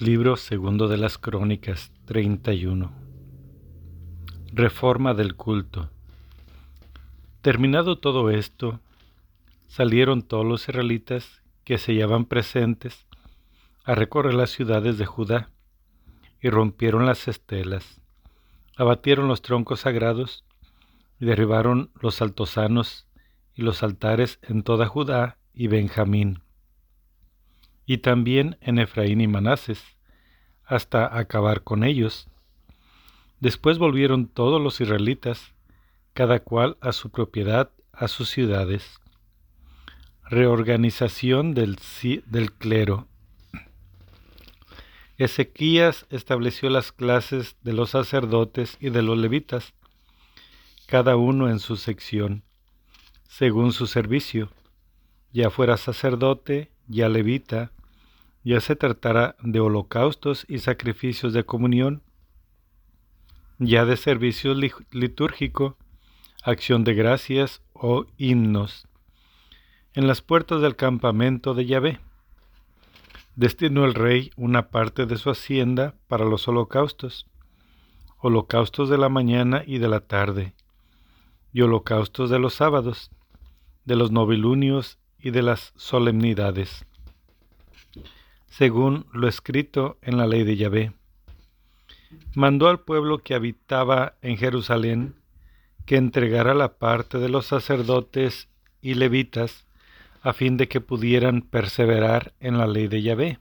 Libro segundo de las Crónicas 31 Reforma del culto. Terminado todo esto, salieron todos los israelitas que se hallaban presentes a recorrer las ciudades de Judá y rompieron las estelas, abatieron los troncos sagrados y derribaron los altosanos y los altares en toda Judá y Benjamín y también en Efraín y Manases, hasta acabar con ellos. Después volvieron todos los israelitas, cada cual a su propiedad, a sus ciudades. Reorganización del, del clero. Ezequías estableció las clases de los sacerdotes y de los levitas, cada uno en su sección, según su servicio, ya fuera sacerdote, ya levita, ya se tratará de holocaustos y sacrificios de comunión, ya de servicio litúrgico, acción de gracias o himnos. En las puertas del campamento de Yahvé, destinó el rey una parte de su hacienda para los holocaustos, holocaustos de la mañana y de la tarde, y holocaustos de los sábados, de los novilunios y de las solemnidades según lo escrito en la ley de Yahvé. Mandó al pueblo que habitaba en Jerusalén que entregara la parte de los sacerdotes y levitas a fin de que pudieran perseverar en la ley de Yahvé.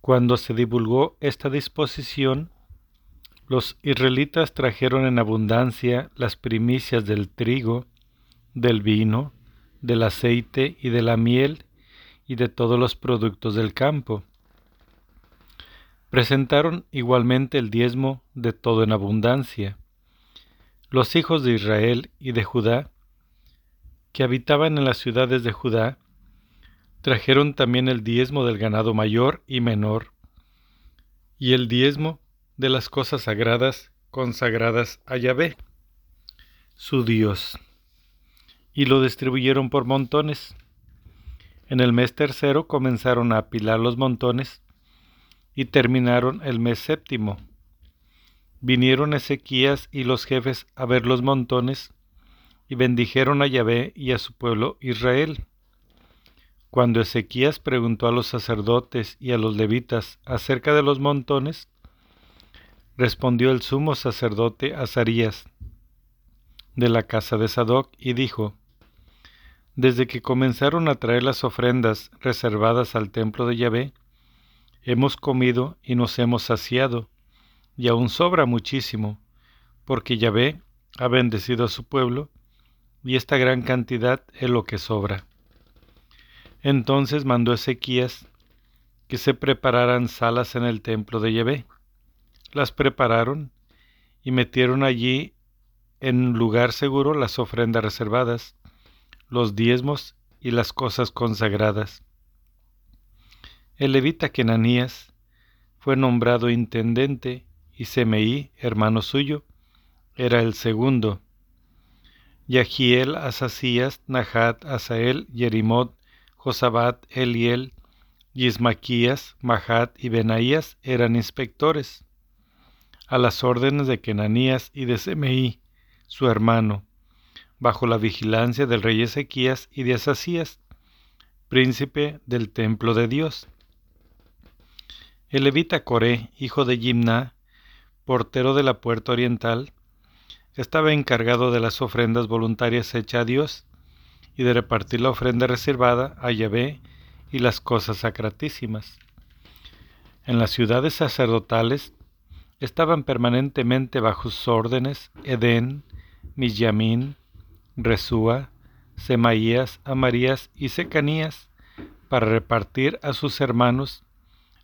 Cuando se divulgó esta disposición, los israelitas trajeron en abundancia las primicias del trigo, del vino, del aceite y de la miel y de todos los productos del campo. Presentaron igualmente el diezmo de todo en abundancia. Los hijos de Israel y de Judá, que habitaban en las ciudades de Judá, trajeron también el diezmo del ganado mayor y menor, y el diezmo de las cosas sagradas consagradas a Yahvé, su Dios, y lo distribuyeron por montones en el mes tercero comenzaron a apilar los montones y terminaron el mes séptimo. Vinieron Ezequías y los jefes a ver los montones y bendijeron a Yahvé y a su pueblo Israel. Cuando Ezequías preguntó a los sacerdotes y a los levitas acerca de los montones, respondió el sumo sacerdote Azarías de la casa de Sadoc y dijo, desde que comenzaron a traer las ofrendas reservadas al templo de Yahvé, hemos comido y nos hemos saciado, y aún sobra muchísimo, porque Yahvé ha bendecido a su pueblo, y esta gran cantidad es lo que sobra. Entonces mandó Ezequías que se prepararan salas en el templo de Yahvé. Las prepararon y metieron allí en lugar seguro las ofrendas reservadas, los diezmos y las cosas consagradas. El levita Kenanías fue nombrado intendente y Semeí, hermano suyo, era el segundo. Yahiel, Asasías, Nahat, Asael, Yerimot, Josabat, Eliel, Yismaquías, Mahat y Benaías eran inspectores, a las órdenes de Kenanías y de Semeí, su hermano bajo la vigilancia del rey Ezequías y de Asasías, príncipe del templo de Dios. El levita Coré, hijo de Jimna, portero de la puerta oriental, estaba encargado de las ofrendas voluntarias hechas a Dios y de repartir la ofrenda reservada a Yahvé y las cosas sacratísimas. En las ciudades sacerdotales estaban permanentemente bajo sus órdenes Edén, Miyamin, Resúa, Semaías, Amarías y Secanías, para repartir a sus hermanos,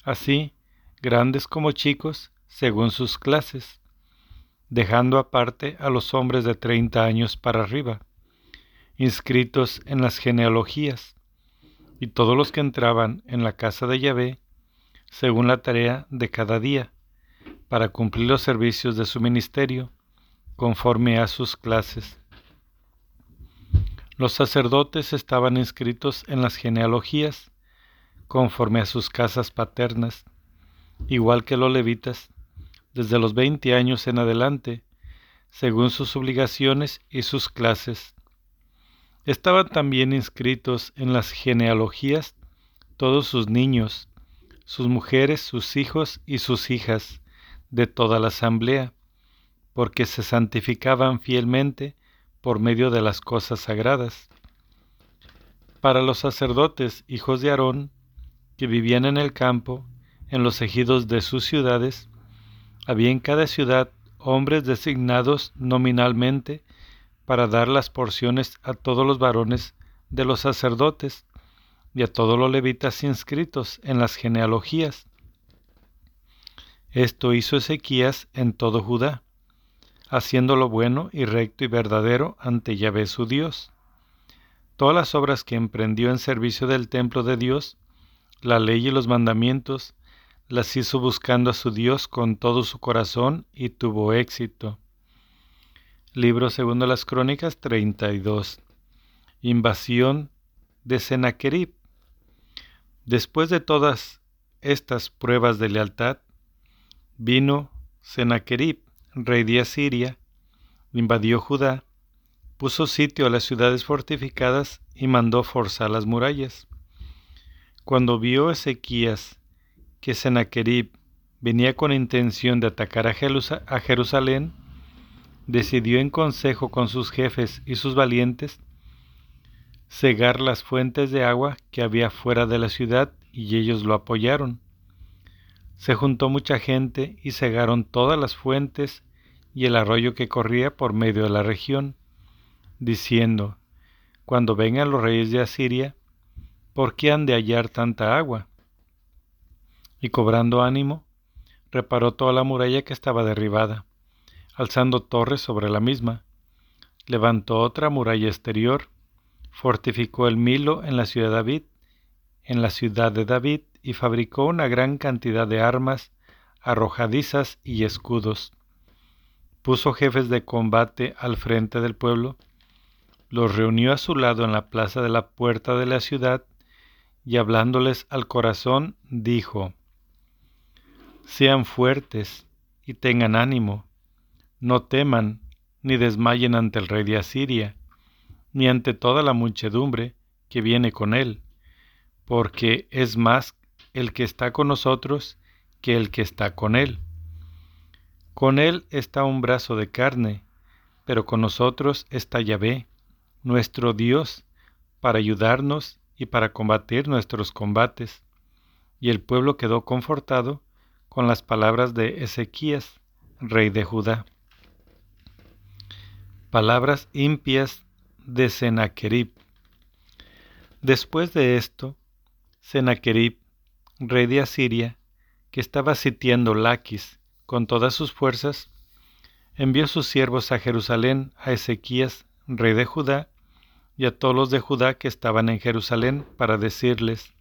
así grandes como chicos, según sus clases, dejando aparte a los hombres de treinta años para arriba, inscritos en las genealogías, y todos los que entraban en la casa de Yahvé, según la tarea de cada día, para cumplir los servicios de su ministerio, conforme a sus clases. Los sacerdotes estaban inscritos en las genealogías, conforme a sus casas paternas, igual que los levitas, desde los veinte años en adelante, según sus obligaciones y sus clases. Estaban también inscritos en las genealogías todos sus niños, sus mujeres, sus hijos y sus hijas, de toda la asamblea, porque se santificaban fielmente por medio de las cosas sagradas. Para los sacerdotes, hijos de Aarón, que vivían en el campo, en los ejidos de sus ciudades, había en cada ciudad hombres designados nominalmente para dar las porciones a todos los varones de los sacerdotes y a todos los levitas inscritos en las genealogías. Esto hizo Ezequías en todo Judá, haciendo lo bueno y recto y verdadero ante Yahvé su Dios. Todas las obras que emprendió en servicio del templo de Dios, la ley y los mandamientos, las hizo buscando a su Dios con todo su corazón y tuvo éxito. Libro segundo las Crónicas 32. Invasión de Sennacherib. Después de todas estas pruebas de lealtad, vino Sennacherib, rey de Asiria, invadió Judá, puso sitio a las ciudades fortificadas y mandó forzar las murallas. Cuando vio Ezequías que Sennacherib venía con intención de atacar a, Jerusalén, decidió en consejo con sus jefes y sus valientes cegar las fuentes de agua que había fuera de la ciudad y ellos lo apoyaron. Se juntó mucha gente y cegaron todas las fuentes y el arroyo que corría por medio de la región, diciendo, Cuando vengan los reyes de Asiria, ¿por qué han de hallar tanta agua? Y cobrando ánimo, reparó toda la muralla que estaba derribada, alzando torres sobre la misma. Levantó otra muralla exterior, fortificó el Milo en la ciudad de David, en la ciudad de David, y fabricó una gran cantidad de armas, arrojadizas y escudos. Puso jefes de combate al frente del pueblo, los reunió a su lado en la plaza de la puerta de la ciudad y hablándoles al corazón, dijo, Sean fuertes y tengan ánimo, no teman ni desmayen ante el rey de Asiria, ni ante toda la muchedumbre que viene con él, porque es más el que está con nosotros que el que está con él. Con él está un brazo de carne, pero con nosotros está Yahvé, nuestro Dios, para ayudarnos y para combatir nuestros combates. Y el pueblo quedó confortado con las palabras de Ezequías, rey de Judá. Palabras impias de Sennacherib. Después de esto, Sennacherib, rey de Asiria, que estaba sitiando Laquis con todas sus fuerzas, envió sus siervos a Jerusalén a Ezequías, rey de Judá, y a todos los de Judá que estaban en Jerusalén para decirles,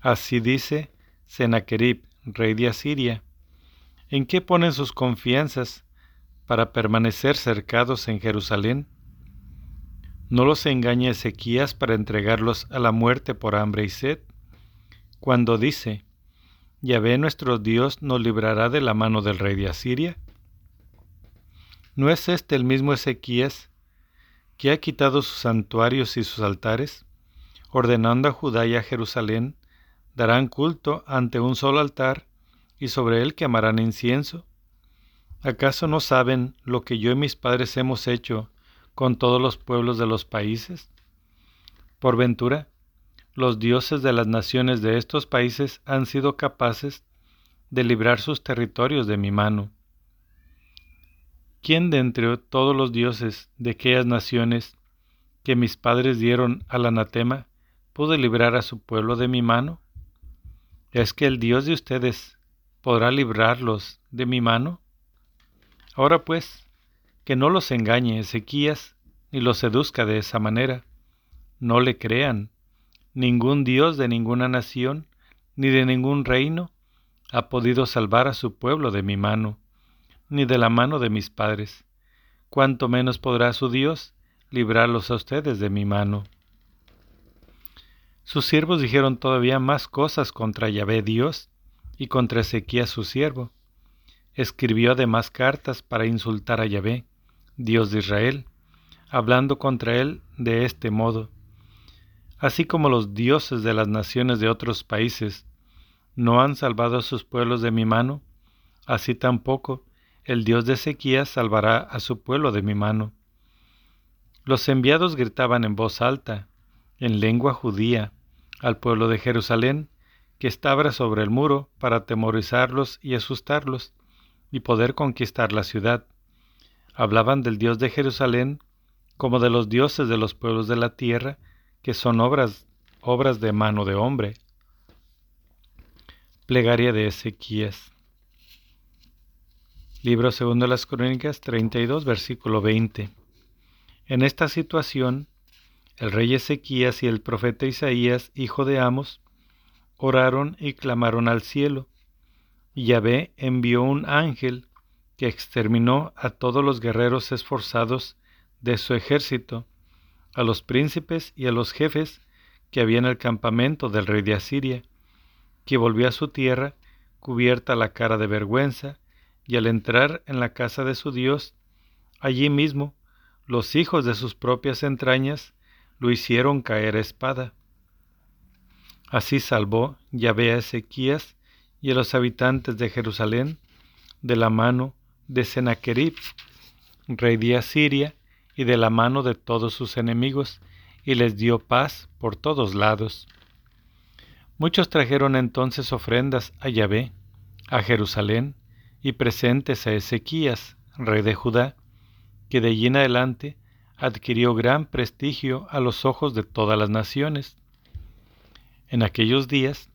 Así dice Sennacherib, rey de Asiria, ¿en qué ponen sus confianzas para permanecer cercados en Jerusalén? ¿No los engaña Ezequías para entregarlos a la muerte por hambre y sed? Cuando dice, Yahvé nuestro Dios nos librará de la mano del rey de Asiria. ¿No es este el mismo Ezequías que ha quitado sus santuarios y sus altares, ordenando a Judá y a Jerusalén, darán culto ante un solo altar y sobre él quemarán incienso? ¿Acaso no saben lo que yo y mis padres hemos hecho con todos los pueblos de los países? Por ventura, los dioses de las naciones de estos países han sido capaces de librar sus territorios de mi mano ¿Quién de entre todos los dioses de aquellas naciones que mis padres dieron al anatema pudo librar a su pueblo de mi mano? ¿Es que el Dios de ustedes podrá librarlos de mi mano? Ahora pues, que no los engañe Ezequías ni los seduzca de esa manera. No le crean. Ningún Dios de ninguna nación ni de ningún reino ha podido salvar a su pueblo de mi mano ni de la mano de mis padres, cuanto menos podrá su Dios librarlos a ustedes de mi mano. Sus siervos dijeron todavía más cosas contra Yahvé Dios, y contra Ezequías su siervo. Escribió además cartas para insultar a Yahvé, Dios de Israel, hablando contra él de este modo. Así como los dioses de las naciones de otros países no han salvado a sus pueblos de mi mano, así tampoco el Dios de Ezequías salvará a su pueblo de mi mano. Los enviados gritaban en voz alta, en lengua judía, al pueblo de Jerusalén, que estaba sobre el muro, para atemorizarlos y asustarlos, y poder conquistar la ciudad. Hablaban del Dios de Jerusalén como de los dioses de los pueblos de la tierra, que son obras, obras de mano de hombre. Plegaria de Ezequías. Libro segundo de las Crónicas 32, versículo 20. En esta situación, el rey Ezequías y el profeta Isaías, hijo de Amos, oraron y clamaron al cielo, y Yahvé envió un ángel que exterminó a todos los guerreros esforzados de su ejército, a los príncipes y a los jefes que había en el campamento del rey de Asiria, que volvió a su tierra cubierta la cara de vergüenza, y al entrar en la casa de su Dios, allí mismo los hijos de sus propias entrañas lo hicieron caer a espada. Así salvó Yahvé a Ezequías y a los habitantes de Jerusalén de la mano de Sennacherib, rey de Asiria, y de la mano de todos sus enemigos, y les dio paz por todos lados. Muchos trajeron entonces ofrendas a Yahvé, a Jerusalén, y presentes a Ezequías, rey de Judá, que de allí en adelante adquirió gran prestigio a los ojos de todas las naciones. En aquellos días,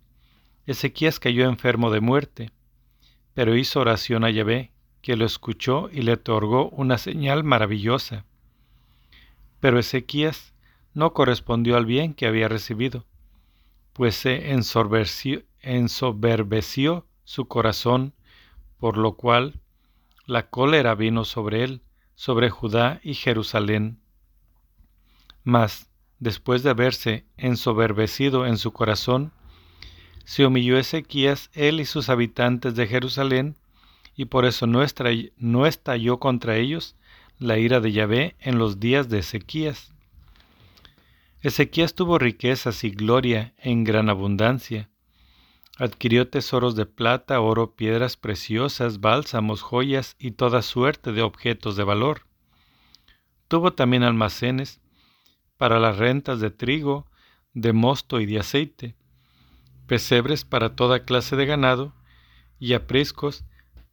Ezequías cayó enfermo de muerte, pero hizo oración a Yahvé, que lo escuchó y le otorgó una señal maravillosa. Pero Ezequías no correspondió al bien que había recibido, pues se ensoberbeció su corazón, por lo cual la cólera vino sobre él, sobre Judá y Jerusalén. Mas, después de haberse ensoberbecido en su corazón, se humilló Ezequías, él y sus habitantes de Jerusalén, y por eso no, no estalló contra ellos la ira de Yahvé en los días de Ezequías. Ezequías tuvo riquezas y gloria en gran abundancia. Adquirió tesoros de plata, oro, piedras preciosas, bálsamos, joyas y toda suerte de objetos de valor. Tuvo también almacenes para las rentas de trigo, de mosto y de aceite, pesebres para toda clase de ganado y apriscos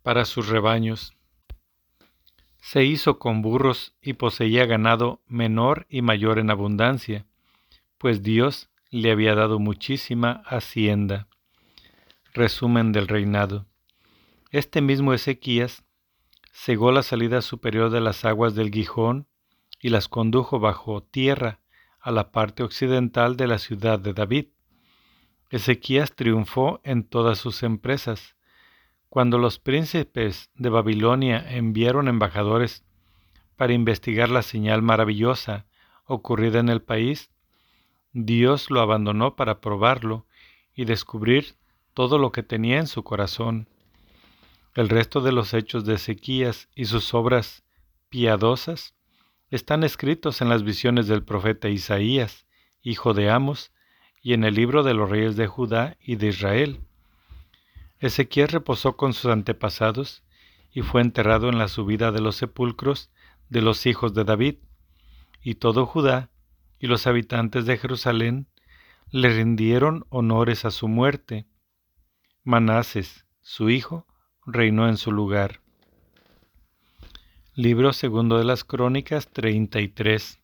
para sus rebaños. Se hizo con burros y poseía ganado menor y mayor en abundancia, pues Dios le había dado muchísima hacienda. Resumen del reinado. Este mismo Ezequías cegó la salida superior de las aguas del Gijón y las condujo bajo tierra a la parte occidental de la ciudad de David. Ezequías triunfó en todas sus empresas. Cuando los príncipes de Babilonia enviaron embajadores para investigar la señal maravillosa ocurrida en el país, Dios lo abandonó para probarlo y descubrir todo lo que tenía en su corazón. El resto de los hechos de Ezequías y sus obras piadosas están escritos en las visiones del profeta Isaías, hijo de Amos, y en el libro de los reyes de Judá y de Israel. Ezequías reposó con sus antepasados y fue enterrado en la subida de los sepulcros de los hijos de David, y todo Judá y los habitantes de Jerusalén le rindieron honores a su muerte. Manases, su hijo, reinó en su lugar. Libro segundo de las Crónicas 33.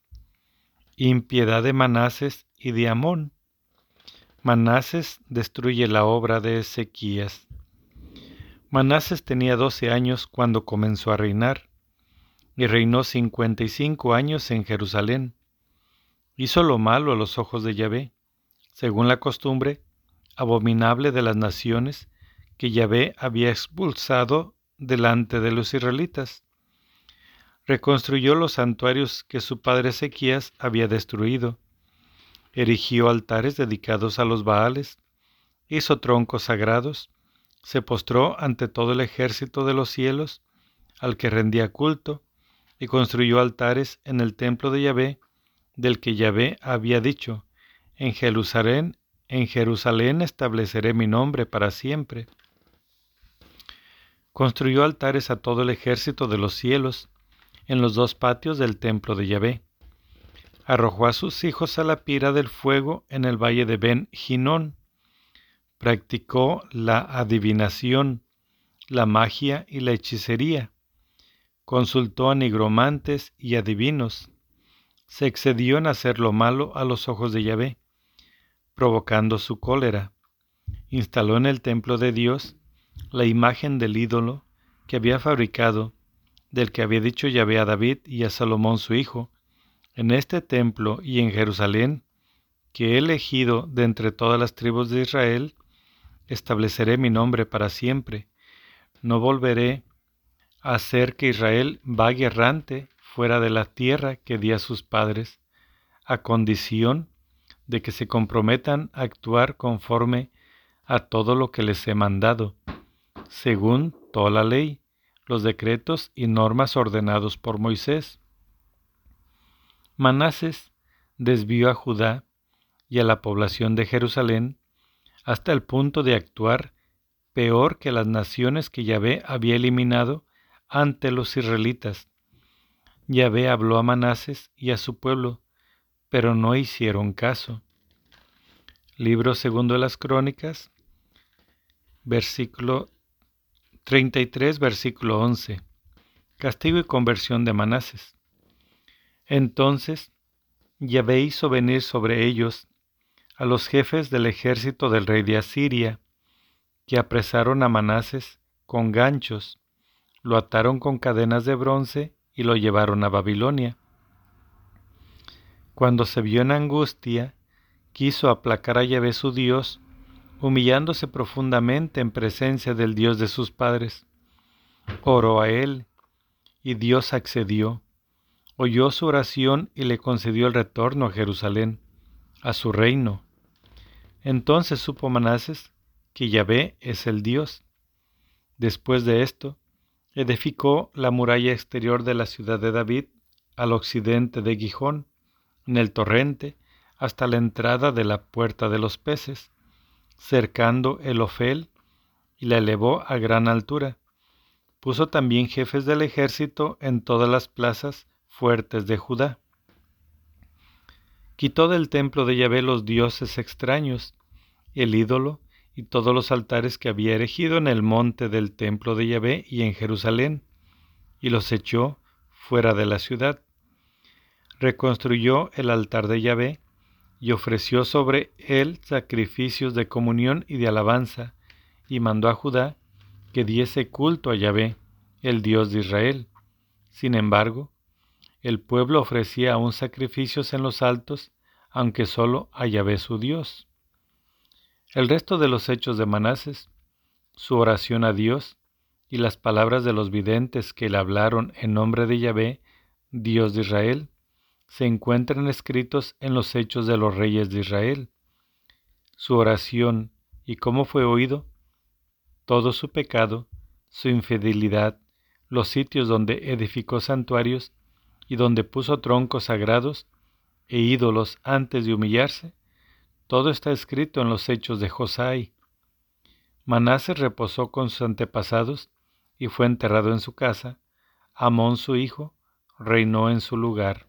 Impiedad de Manases y de Amón. Manases destruye la obra de Ezequías. Manases tenía doce años cuando comenzó a reinar, y reinó cincuenta y cinco años en Jerusalén. Hizo lo malo a los ojos de Yahvé, según la costumbre abominable de las naciones que Yahvé había expulsado delante de los israelitas. Reconstruyó los santuarios que su padre Ezequías había destruido, erigió altares dedicados a los Baales, hizo troncos sagrados, se postró ante todo el ejército de los cielos, al que rendía culto, y construyó altares en el templo de Yahvé, del que Yahvé había dicho, en Jerusalén, en Jerusalén estableceré mi nombre para siempre. Construyó altares a todo el ejército de los cielos, en los dos patios del templo de Yahvé. Arrojó a sus hijos a la pira del fuego en el valle de Ben Ginón, Practicó la adivinación, la magia y la hechicería. Consultó a nigromantes y adivinos. Se excedió en hacer lo malo a los ojos de Yahvé, provocando su cólera. Instaló en el templo de Dios la imagen del ídolo que había fabricado, del que había dicho Yahvé a David y a Salomón su hijo, en este templo y en Jerusalén, que he elegido de entre todas las tribus de Israel, estableceré mi nombre para siempre. No volveré a hacer que Israel vague errante fuera de la tierra que di a sus padres, a condición de que se comprometan a actuar conforme a todo lo que les he mandado, según toda la ley, los decretos y normas ordenados por Moisés. Manases desvió a Judá y a la población de Jerusalén hasta el punto de actuar peor que las naciones que Yahvé había eliminado ante los israelitas. Yahvé habló a Manases y a su pueblo, pero no hicieron caso. Libro segundo de las Crónicas, versículo 33, versículo 11. Castigo y conversión de Manases. Entonces Yahvé hizo venir sobre ellos a los jefes del ejército del rey de Asiria, que apresaron a Manases con ganchos, lo ataron con cadenas de bronce y lo llevaron a Babilonia. Cuando se vio en angustia, quiso aplacar a Yahvé su Dios, humillándose profundamente en presencia del Dios de sus padres. Oró a él, y Dios accedió, oyó su oración y le concedió el retorno a Jerusalén, a su reino entonces supo Manases que Yahvé es el Dios. Después de esto, edificó la muralla exterior de la ciudad de David al occidente de Gijón, en el torrente, hasta la entrada de la puerta de los peces, cercando el Ofel, y la elevó a gran altura. Puso también jefes del ejército en todas las plazas fuertes de Judá. Quitó del templo de Yahvé los dioses extraños, el ídolo y todos los altares que había erigido en el monte del templo de Yahvé y en Jerusalén, y los echó fuera de la ciudad. Reconstruyó el altar de Yahvé y ofreció sobre él sacrificios de comunión y de alabanza, y mandó a Judá que diese culto a Yahvé, el Dios de Israel. Sin embargo, el pueblo ofrecía aún sacrificios en los altos, aunque solo a Yahvé su Dios. El resto de los hechos de Manases, su oración a Dios y las palabras de los videntes que le hablaron en nombre de Yahvé, Dios de Israel, se encuentran escritos en los hechos de los reyes de Israel. Su oración y cómo fue oído, todo su pecado, su infidelidad, los sitios donde edificó santuarios y donde puso troncos sagrados e ídolos antes de humillarse, todo está escrito en los hechos de Josai. Manases reposó con sus antepasados y fue enterrado en su casa. Amón su hijo reinó en su lugar.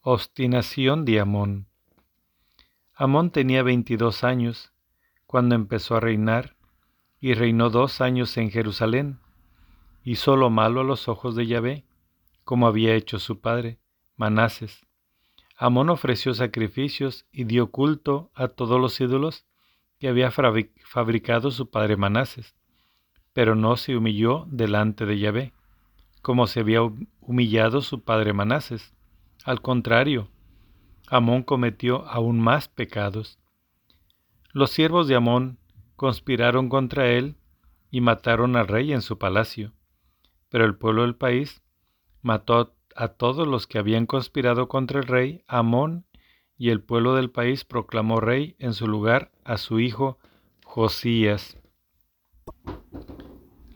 Obstinación de Amón. Amón tenía veintidós años cuando empezó a reinar y reinó dos años en Jerusalén. Hizo lo malo a los ojos de Yahvé, como había hecho su padre, Manases. Amón ofreció sacrificios y dio culto a todos los ídolos que había fabricado su padre Manases, pero no se humilló delante de Yahvé, como se había humillado su padre Manases. Al contrario, Amón cometió aún más pecados. Los siervos de Amón conspiraron contra él y mataron al rey en su palacio, pero el pueblo del país mató a todos los que habían conspirado contra el rey Amón, y el pueblo del país proclamó rey en su lugar a su hijo Josías.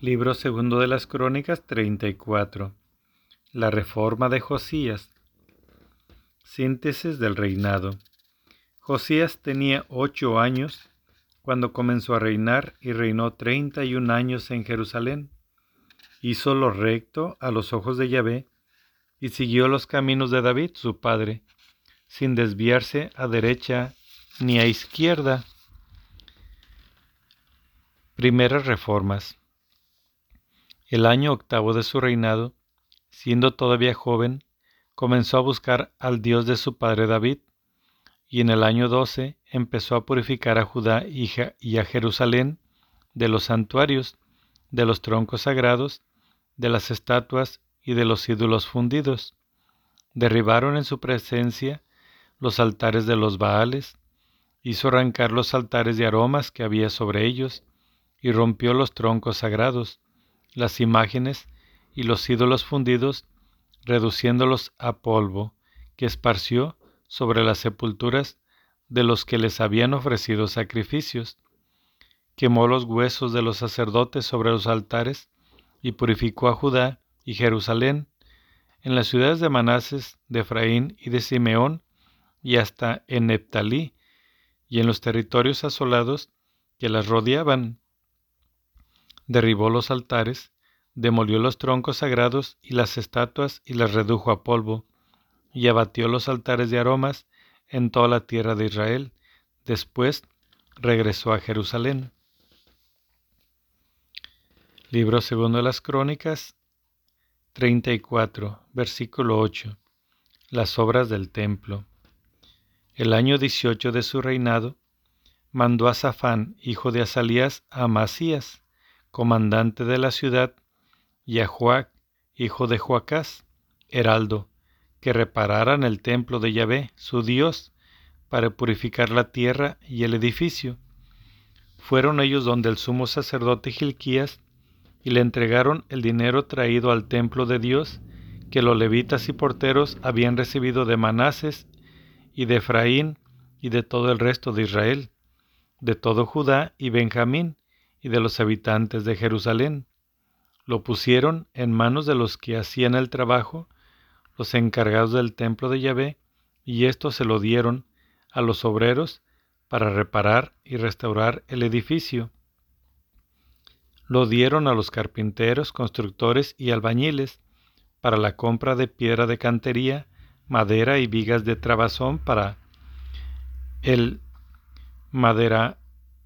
Libro segundo de las Crónicas 34. La reforma de Josías. Síntesis del reinado. Josías tenía ocho años cuando comenzó a reinar y reinó treinta y un años en Jerusalén. Hizo lo recto a los ojos de Yahvé y siguió los caminos de David, su padre, sin desviarse a derecha ni a izquierda. Primeras reformas. El año octavo de su reinado, siendo todavía joven, comenzó a buscar al Dios de su padre David, y en el año doce empezó a purificar a Judá y a Jerusalén de los santuarios, de los troncos sagrados, de las estatuas y de los ídolos fundidos. Derribaron en su presencia los altares de los Baales, hizo arrancar los altares de aromas que había sobre ellos, y rompió los troncos sagrados, las imágenes y los ídolos fundidos, reduciéndolos a polvo, que esparció sobre las sepulturas de los que les habían ofrecido sacrificios. Quemó los huesos de los sacerdotes sobre los altares y purificó a Judá y Jerusalén, en las ciudades de Manases, de Efraín y de Simeón, y hasta en Neptalí, y en los territorios asolados que las rodeaban. Derribó los altares, demolió los troncos sagrados y las estatuas y las redujo a polvo, y abatió los altares de aromas en toda la tierra de Israel. Después regresó a Jerusalén. Libro segundo de las Crónicas 34, versículo 8. Las obras del templo. El año 18 de su reinado, mandó a Safán, hijo de Asalías, a Amasías, comandante de la ciudad, y a Joac, hijo de Joacás, heraldo, que repararan el templo de Yahvé, su Dios, para purificar la tierra y el edificio. Fueron ellos donde el sumo sacerdote Gilquías y le entregaron el dinero traído al templo de Dios que los levitas y porteros habían recibido de Manases y de Efraín y de todo el resto de Israel, de todo Judá y Benjamín y de los habitantes de Jerusalén. Lo pusieron en manos de los que hacían el trabajo los encargados del templo de Yahvé, y esto se lo dieron a los obreros para reparar y restaurar el edificio. Lo dieron a los carpinteros, constructores y albañiles para la compra de piedra de cantería, madera y vigas de trabazón para el madera,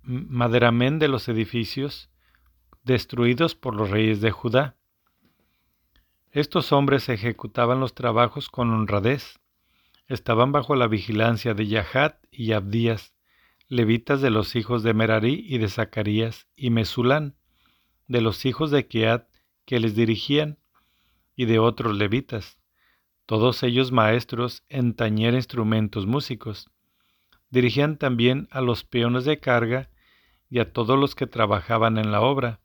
maderamen de los edificios destruidos por los reyes de Judá. Estos hombres ejecutaban los trabajos con honradez. Estaban bajo la vigilancia de Yahat y Abdías, levitas de los hijos de Merarí y de Zacarías y Mesulán, de los hijos de Keat que les dirigían, y de otros levitas, todos ellos maestros en tañer instrumentos músicos. Dirigían también a los peones de carga y a todos los que trabajaban en la obra,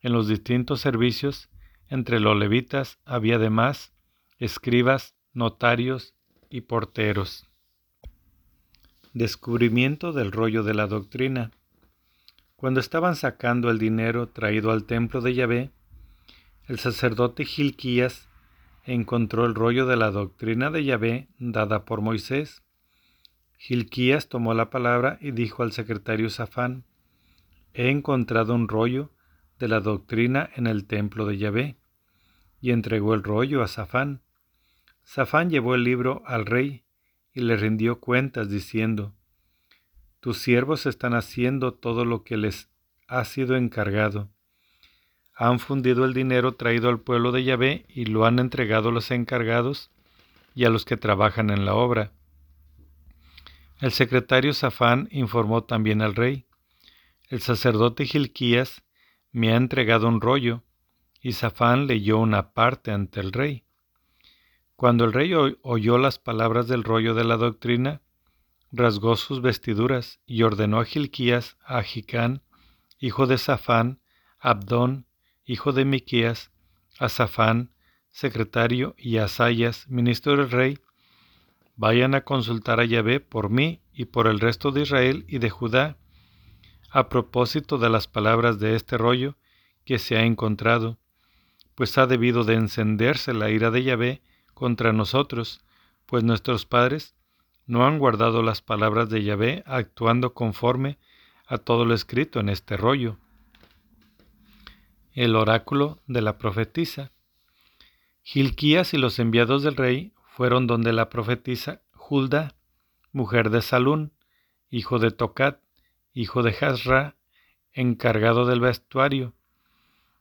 en los distintos servicios entre los levitas había además escribas, notarios y porteros. Descubrimiento del rollo de la doctrina. Cuando estaban sacando el dinero traído al templo de Yahvé, el sacerdote Gilquías encontró el rollo de la doctrina de Yahvé dada por Moisés. Gilquías tomó la palabra y dijo al secretario Safán, He encontrado un rollo de la doctrina en el templo de Yahvé, y entregó el rollo a Safán. Safán llevó el libro al rey y le rindió cuentas diciendo, Tus siervos están haciendo todo lo que les ha sido encargado. Han fundido el dinero traído al pueblo de Yahvé y lo han entregado a los encargados y a los que trabajan en la obra. El secretario Safán informó también al rey. El sacerdote Gilquías me ha entregado un rollo, y Safán leyó una parte ante el rey. Cuando el rey oyó las palabras del rollo de la doctrina, rasgó sus vestiduras y ordenó a Gilquías, a Jicán, hijo de Safán, Abdón, hijo de Miquías, a Safán, secretario, y a Asayas, ministro del rey, vayan a consultar a Yahvé por mí y por el resto de Israel y de Judá, a propósito de las palabras de este rollo que se ha encontrado, pues ha debido de encenderse la ira de Yahvé contra nosotros, pues nuestros padres no han guardado las palabras de Yahvé actuando conforme a todo lo escrito en este rollo. El oráculo de la profetisa. Gilquías y los enviados del rey fueron donde la profetisa Hulda, mujer de Salún, hijo de Tocat, hijo de Hasra, encargado del vestuario.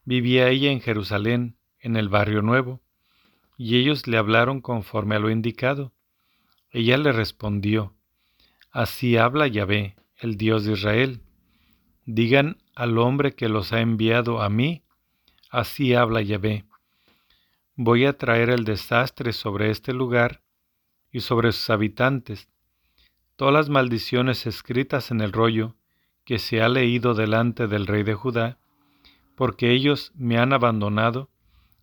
Vivía ella en Jerusalén, en el barrio nuevo, y ellos le hablaron conforme a lo indicado. Ella le respondió, Así habla Yahvé, el Dios de Israel. Digan al hombre que los ha enviado a mí, así habla Yahvé voy a traer el desastre sobre este lugar y sobre sus habitantes. Todas las maldiciones escritas en el rollo que se ha leído delante del rey de Judá, porque ellos me han abandonado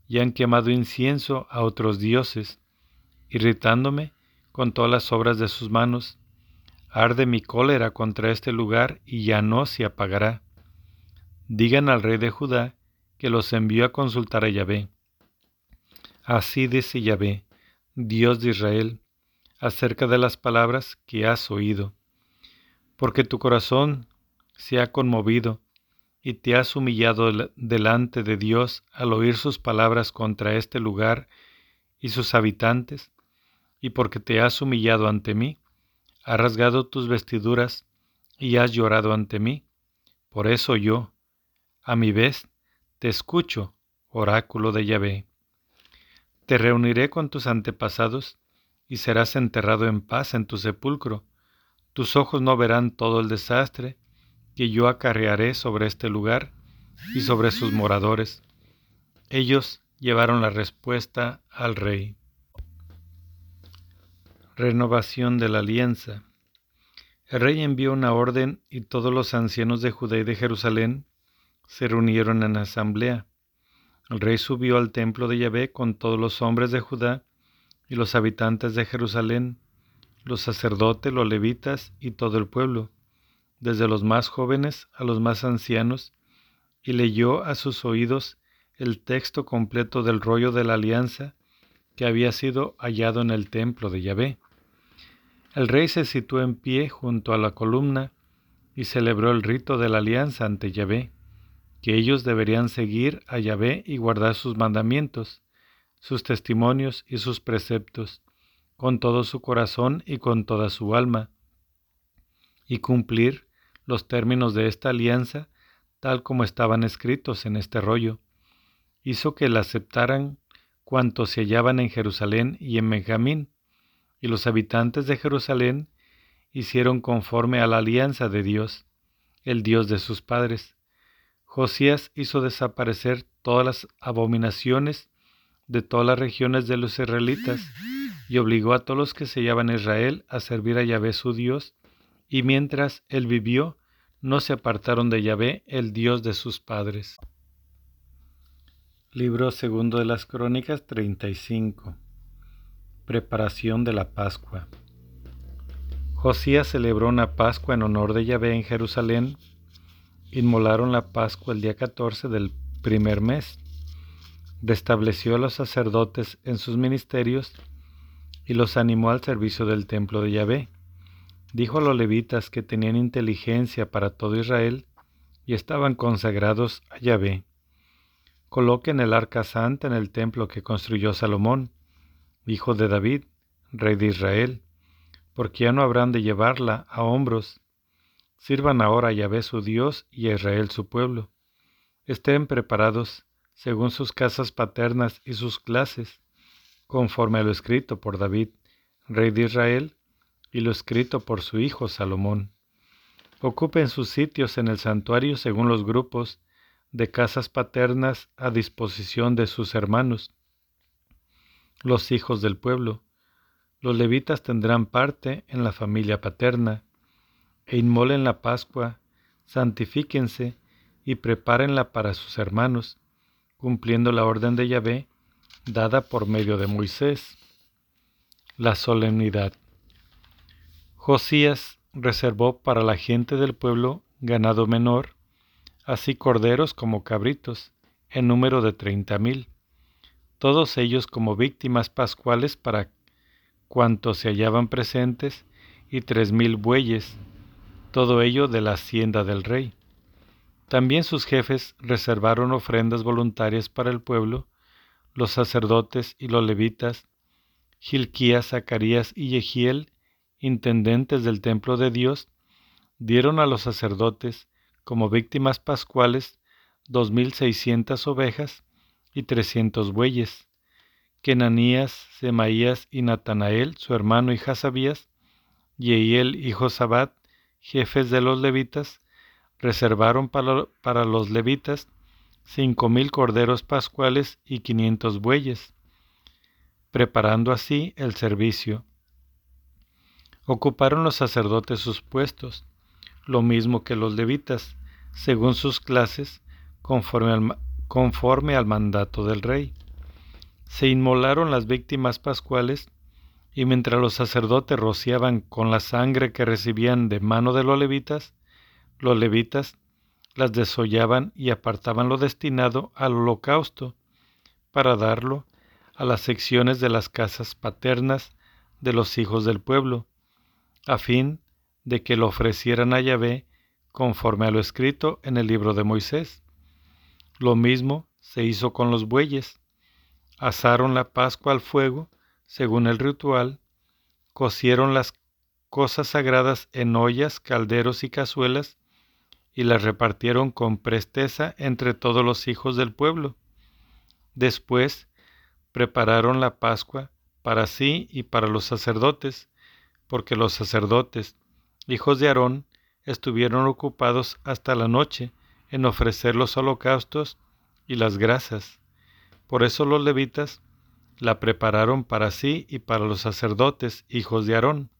y han quemado incienso a otros dioses, irritándome con todas las obras de sus manos. Arde mi cólera contra este lugar y ya no se apagará. Digan al rey de Judá que los envió a consultar a Yahvé. Así dice Yahvé, Dios de Israel, acerca de las palabras que has oído, porque tu corazón se ha conmovido y te has humillado delante de Dios al oír sus palabras contra este lugar y sus habitantes, y porque te has humillado ante mí, has rasgado tus vestiduras y has llorado ante mí. Por eso yo, a mi vez, te escucho, oráculo de Yahvé. Te reuniré con tus antepasados y serás enterrado en paz en tu sepulcro. Tus ojos no verán todo el desastre que yo acarrearé sobre este lugar y sobre sus moradores. Ellos llevaron la respuesta al rey. Renovación de la alianza. El rey envió una orden y todos los ancianos de Judá y de Jerusalén se reunieron en asamblea. El rey subió al templo de Yahvé con todos los hombres de Judá y los habitantes de Jerusalén, los sacerdotes, los levitas y todo el pueblo, desde los más jóvenes a los más ancianos, y leyó a sus oídos el texto completo del rollo de la alianza que había sido hallado en el templo de Yahvé. El rey se situó en pie junto a la columna y celebró el rito de la alianza ante Yahvé que ellos deberían seguir a Yahvé y guardar sus mandamientos, sus testimonios y sus preceptos, con todo su corazón y con toda su alma, y cumplir los términos de esta alianza tal como estaban escritos en este rollo. Hizo que la aceptaran cuantos se hallaban en Jerusalén y en Benjamín, y los habitantes de Jerusalén hicieron conforme a la alianza de Dios, el Dios de sus padres, Josías hizo desaparecer todas las abominaciones de todas las regiones de los israelitas y obligó a todos los que se llaman Israel a servir a Yahvé su Dios, y mientras él vivió, no se apartaron de Yahvé, el Dios de sus padres. Libro segundo de las Crónicas 35 Preparación de la Pascua Josías celebró una Pascua en honor de Yahvé en Jerusalén inmolaron la Pascua el día 14 del primer mes, restableció a los sacerdotes en sus ministerios y los animó al servicio del templo de Yahvé. Dijo a los levitas que tenían inteligencia para todo Israel y estaban consagrados a Yahvé. Coloquen el arca santa en el templo que construyó Salomón, hijo de David, rey de Israel, porque ya no habrán de llevarla a hombros Sirvan ahora a Yahvé su Dios y a Israel su pueblo. Estén preparados según sus casas paternas y sus clases, conforme a lo escrito por David, rey de Israel, y lo escrito por su hijo Salomón. Ocupen sus sitios en el santuario según los grupos de casas paternas a disposición de sus hermanos, los hijos del pueblo. Los levitas tendrán parte en la familia paterna, e inmolen la Pascua, santifíquense y prepárenla para sus hermanos, cumpliendo la orden de Yahvé dada por medio de Moisés. La solemnidad. Josías reservó para la gente del pueblo ganado menor, así corderos como cabritos, en número de treinta mil, todos ellos como víctimas pascuales para cuantos se hallaban presentes, y tres mil bueyes, todo ello de la hacienda del rey. También sus jefes reservaron ofrendas voluntarias para el pueblo, los sacerdotes y los levitas, Gilquías, Zacarías y Yehiel, intendentes del templo de Dios, dieron a los sacerdotes como víctimas pascuales dos mil seiscientas ovejas y trescientos bueyes, que Semaías y Natanael, su hermano y Jasabías, Yehiel y Josabat, jefes de los levitas, reservaron para los levitas cinco mil corderos pascuales y quinientos bueyes, preparando así el servicio. Ocuparon los sacerdotes sus puestos, lo mismo que los levitas, según sus clases, conforme al, conforme al mandato del rey. Se inmolaron las víctimas pascuales, y mientras los sacerdotes rociaban con la sangre que recibían de mano de los levitas, los levitas las desollaban y apartaban lo destinado al holocausto, para darlo a las secciones de las casas paternas de los hijos del pueblo, a fin de que lo ofrecieran a Yahvé conforme a lo escrito en el libro de Moisés. Lo mismo se hizo con los bueyes. Asaron la Pascua al fuego, según el ritual, cocieron las cosas sagradas en ollas, calderos y cazuelas, y las repartieron con presteza entre todos los hijos del pueblo. Después prepararon la Pascua para sí y para los sacerdotes, porque los sacerdotes, hijos de Aarón, estuvieron ocupados hasta la noche en ofrecer los holocaustos y las grasas. Por eso los levitas la prepararon para sí y para los sacerdotes, hijos de Aarón.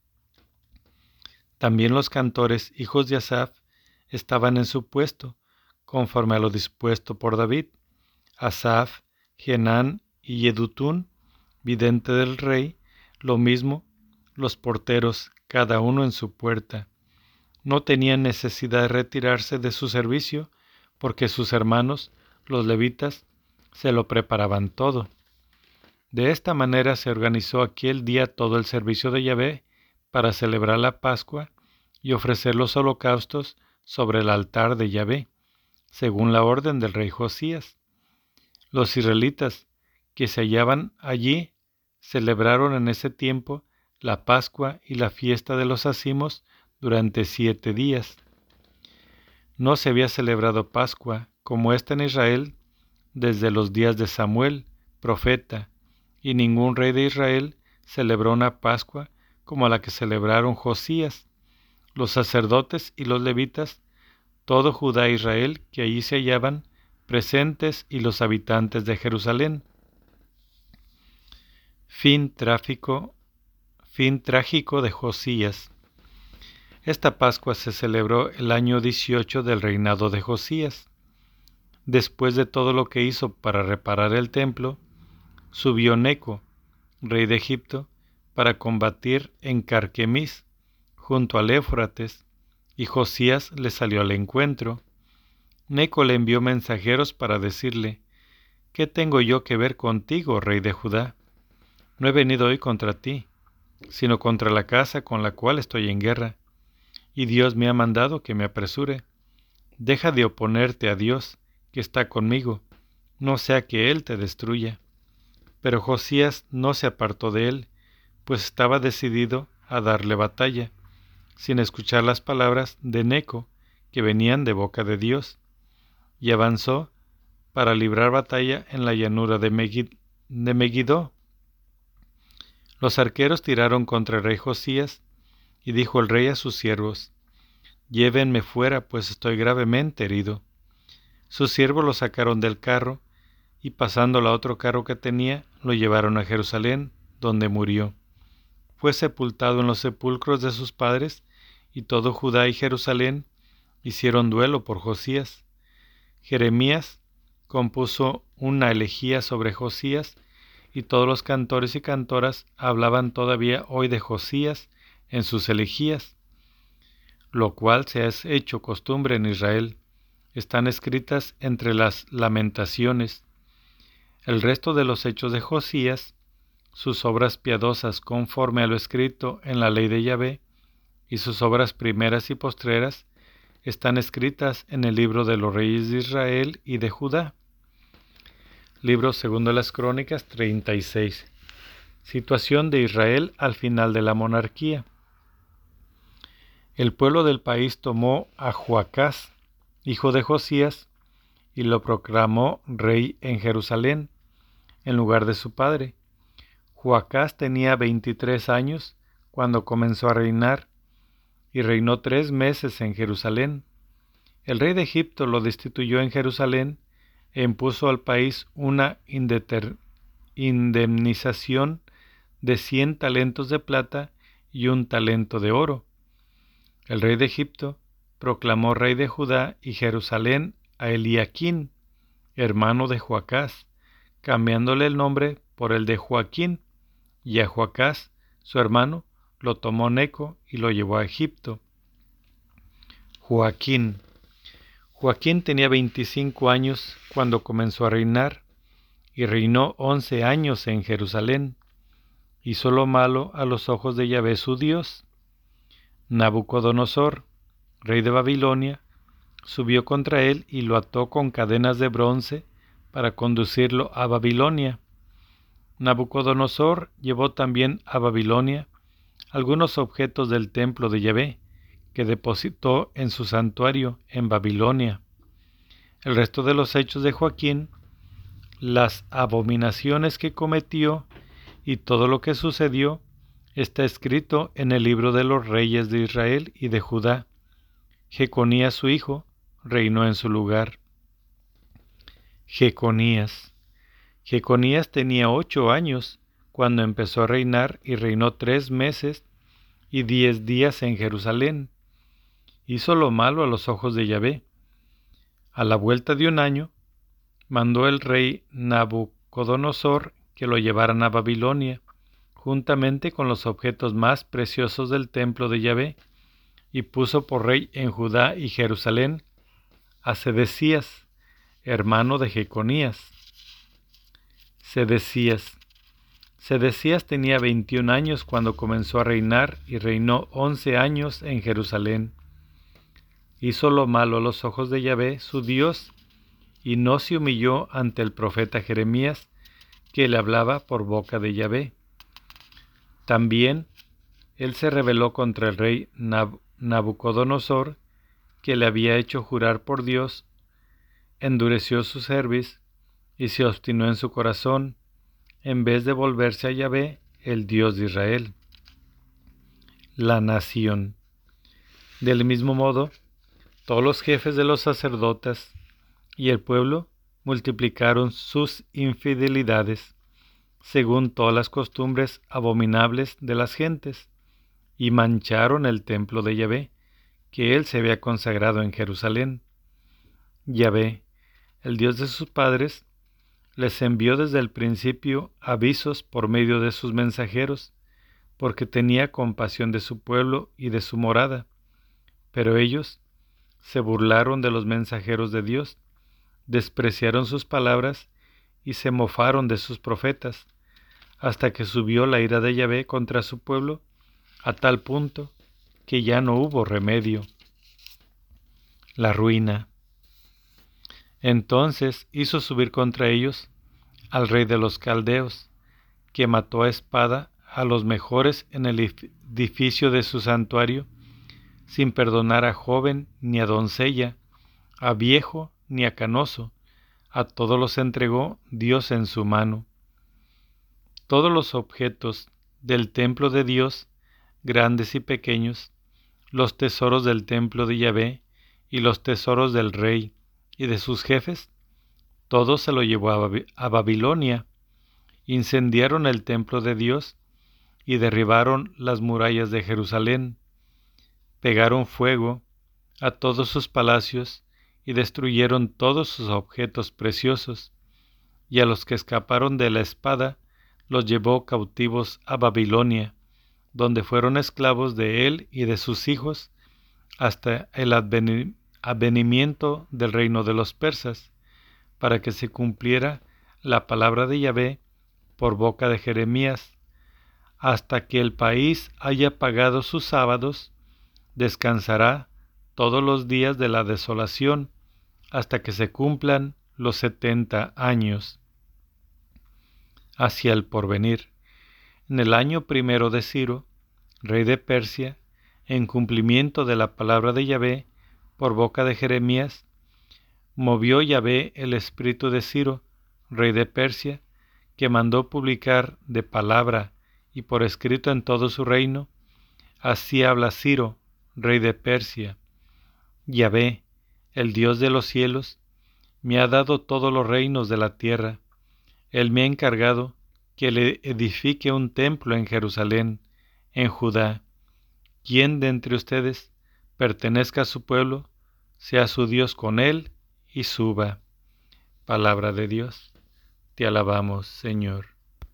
También los cantores, hijos de Asaf, estaban en su puesto, conforme a lo dispuesto por David. Asaf, Genán y Yedutún, vidente del rey, lo mismo los porteros, cada uno en su puerta. No tenían necesidad de retirarse de su servicio, porque sus hermanos, los levitas, se lo preparaban todo. De esta manera se organizó aquel día todo el servicio de Yahvé para celebrar la Pascua y ofrecer los holocaustos sobre el altar de Yahvé, según la orden del rey Josías. Los israelitas que se hallaban allí celebraron en ese tiempo la Pascua y la fiesta de los acimos durante siete días. No se había celebrado Pascua como esta en Israel desde los días de Samuel, profeta, y ningún rey de Israel celebró una Pascua como la que celebraron Josías, los sacerdotes y los levitas, todo Judá e Israel que allí se hallaban presentes y los habitantes de Jerusalén. Fin tráfico Fin trágico de Josías. Esta Pascua se celebró el año 18 del reinado de Josías. Después de todo lo que hizo para reparar el templo, subió Neco, rey de Egipto, para combatir en Carquemis, junto al Éfrates, y Josías le salió al encuentro. Neco le envió mensajeros para decirle, ¿Qué tengo yo que ver contigo, rey de Judá? No he venido hoy contra ti, sino contra la casa con la cual estoy en guerra. Y Dios me ha mandado que me apresure. Deja de oponerte a Dios, que está conmigo, no sea que Él te destruya. Pero Josías no se apartó de él, pues estaba decidido a darle batalla, sin escuchar las palabras de Neco que venían de boca de Dios, y avanzó para librar batalla en la llanura de, Megiddo, los arqueros tiraron contra el rey Josías, y dijo el rey a sus siervos, Llévenme fuera, pues estoy gravemente herido. Sus siervos lo sacaron del carro, y pasándolo a otro carro que tenía, lo llevaron a Jerusalén, donde murió. Fue sepultado en los sepulcros de sus padres, y todo Judá y Jerusalén hicieron duelo por Josías. Jeremías compuso una elegía sobre Josías, y todos los cantores y cantoras hablaban todavía hoy de Josías en sus elegías. Lo cual se ha hecho costumbre en Israel, están escritas entre las lamentaciones. El resto de los hechos de Josías, sus obras piadosas conforme a lo escrito en la ley de Yahvé, y sus obras primeras y postreras, están escritas en el libro de los reyes de Israel y de Judá. Libro segundo de las Crónicas 36. Situación de Israel al final de la monarquía. El pueblo del país tomó a Joacás, hijo de Josías, y lo proclamó rey en Jerusalén, en lugar de su padre. Joacás tenía veintitrés años cuando comenzó a reinar, y reinó tres meses en Jerusalén. El rey de Egipto lo destituyó en Jerusalén e impuso al país una indemnización de cien talentos de plata y un talento de oro el rey de Egipto proclamó rey de Judá y Jerusalén a Eliaquín, hermano de Joacás, cambiándole el nombre por el de Joaquín, y a Joacás, su hermano, lo tomó Neco y lo llevó a Egipto. Joaquín. Joaquín tenía veinticinco años cuando comenzó a reinar, y reinó once años en Jerusalén. Hizo lo malo a los ojos de Yahvé su Dios, Nabucodonosor, rey de Babilonia, subió contra él y lo ató con cadenas de bronce para conducirlo a Babilonia. Nabucodonosor llevó también a Babilonia algunos objetos del templo de Yahvé, que depositó en su santuario en Babilonia. El resto de los hechos de Joaquín, las abominaciones que cometió y todo lo que sucedió, está escrito en el libro de los reyes de Israel y de Judá. Jeconías su hijo reinó en su lugar. Jeconías. Jeconías tenía ocho años cuando empezó a reinar y reinó tres meses y diez días en Jerusalén. Hizo lo malo a los ojos de Yahvé. A la vuelta de un año, mandó el rey Nabucodonosor que lo llevaran a Babilonia juntamente con los objetos más preciosos del templo de Yahvé, y puso por rey en Judá y Jerusalén a Sedecías, hermano de Jeconías. Sedecías. Sedecías tenía veintiún años cuando comenzó a reinar y reinó once años en Jerusalén. Hizo lo malo a los ojos de Yahvé, su Dios, y no se humilló ante el profeta Jeremías, que le hablaba por boca de Yahvé. También él se rebeló contra el rey Nabucodonosor, que le había hecho jurar por Dios, endureció su cerviz y se obstinó en su corazón, en vez de volverse a Yahvé, el Dios de Israel. La nación. Del mismo modo, todos los jefes de los sacerdotes y el pueblo multiplicaron sus infidelidades según todas las costumbres abominables de las gentes, y mancharon el templo de Yahvé, que él se había consagrado en Jerusalén. Yahvé, el Dios de sus padres, les envió desde el principio avisos por medio de sus mensajeros, porque tenía compasión de su pueblo y de su morada. Pero ellos se burlaron de los mensajeros de Dios, despreciaron sus palabras y se mofaron de sus profetas hasta que subió la ira de Yahvé contra su pueblo a tal punto que ya no hubo remedio. La ruina. Entonces hizo subir contra ellos al rey de los caldeos, que mató a espada a los mejores en el edificio de su santuario, sin perdonar a joven ni a doncella, a viejo ni a canoso, a todos los entregó Dios en su mano todos los objetos del templo de Dios, grandes y pequeños, los tesoros del templo de Yahvé y los tesoros del rey y de sus jefes, todo se lo llevó a, Babilonia, incendiaron el templo de Dios y derribaron las murallas de Jerusalén, pegaron fuego a todos sus palacios y destruyeron todos sus objetos preciosos, y a los que escaparon de la espada los llevó cautivos a Babilonia, donde fueron esclavos de él y de sus hijos hasta el advenimiento del reino de los persas, para que se cumpliera la palabra de Yahvé por boca de Jeremías, hasta que el país haya pagado sus sábados, descansará todos los días de la desolación, hasta que se cumplan los setenta años. Hacia el porvenir. En el año primero de Ciro, rey de Persia, en cumplimiento de la palabra de Yahvé, por boca de Jeremías, movió Yahvé el espíritu de Ciro, rey de Persia, que mandó publicar de palabra y por escrito en todo su reino, así habla Ciro, rey de Persia. Yahvé, el Dios de los cielos, me ha dado todos los reinos de la tierra. Él me ha encargado que le edifique un templo en Jerusalén, en Judá. Quien de entre ustedes pertenezca a su pueblo, sea su Dios con él y suba. Palabra de Dios. Te alabamos, Señor.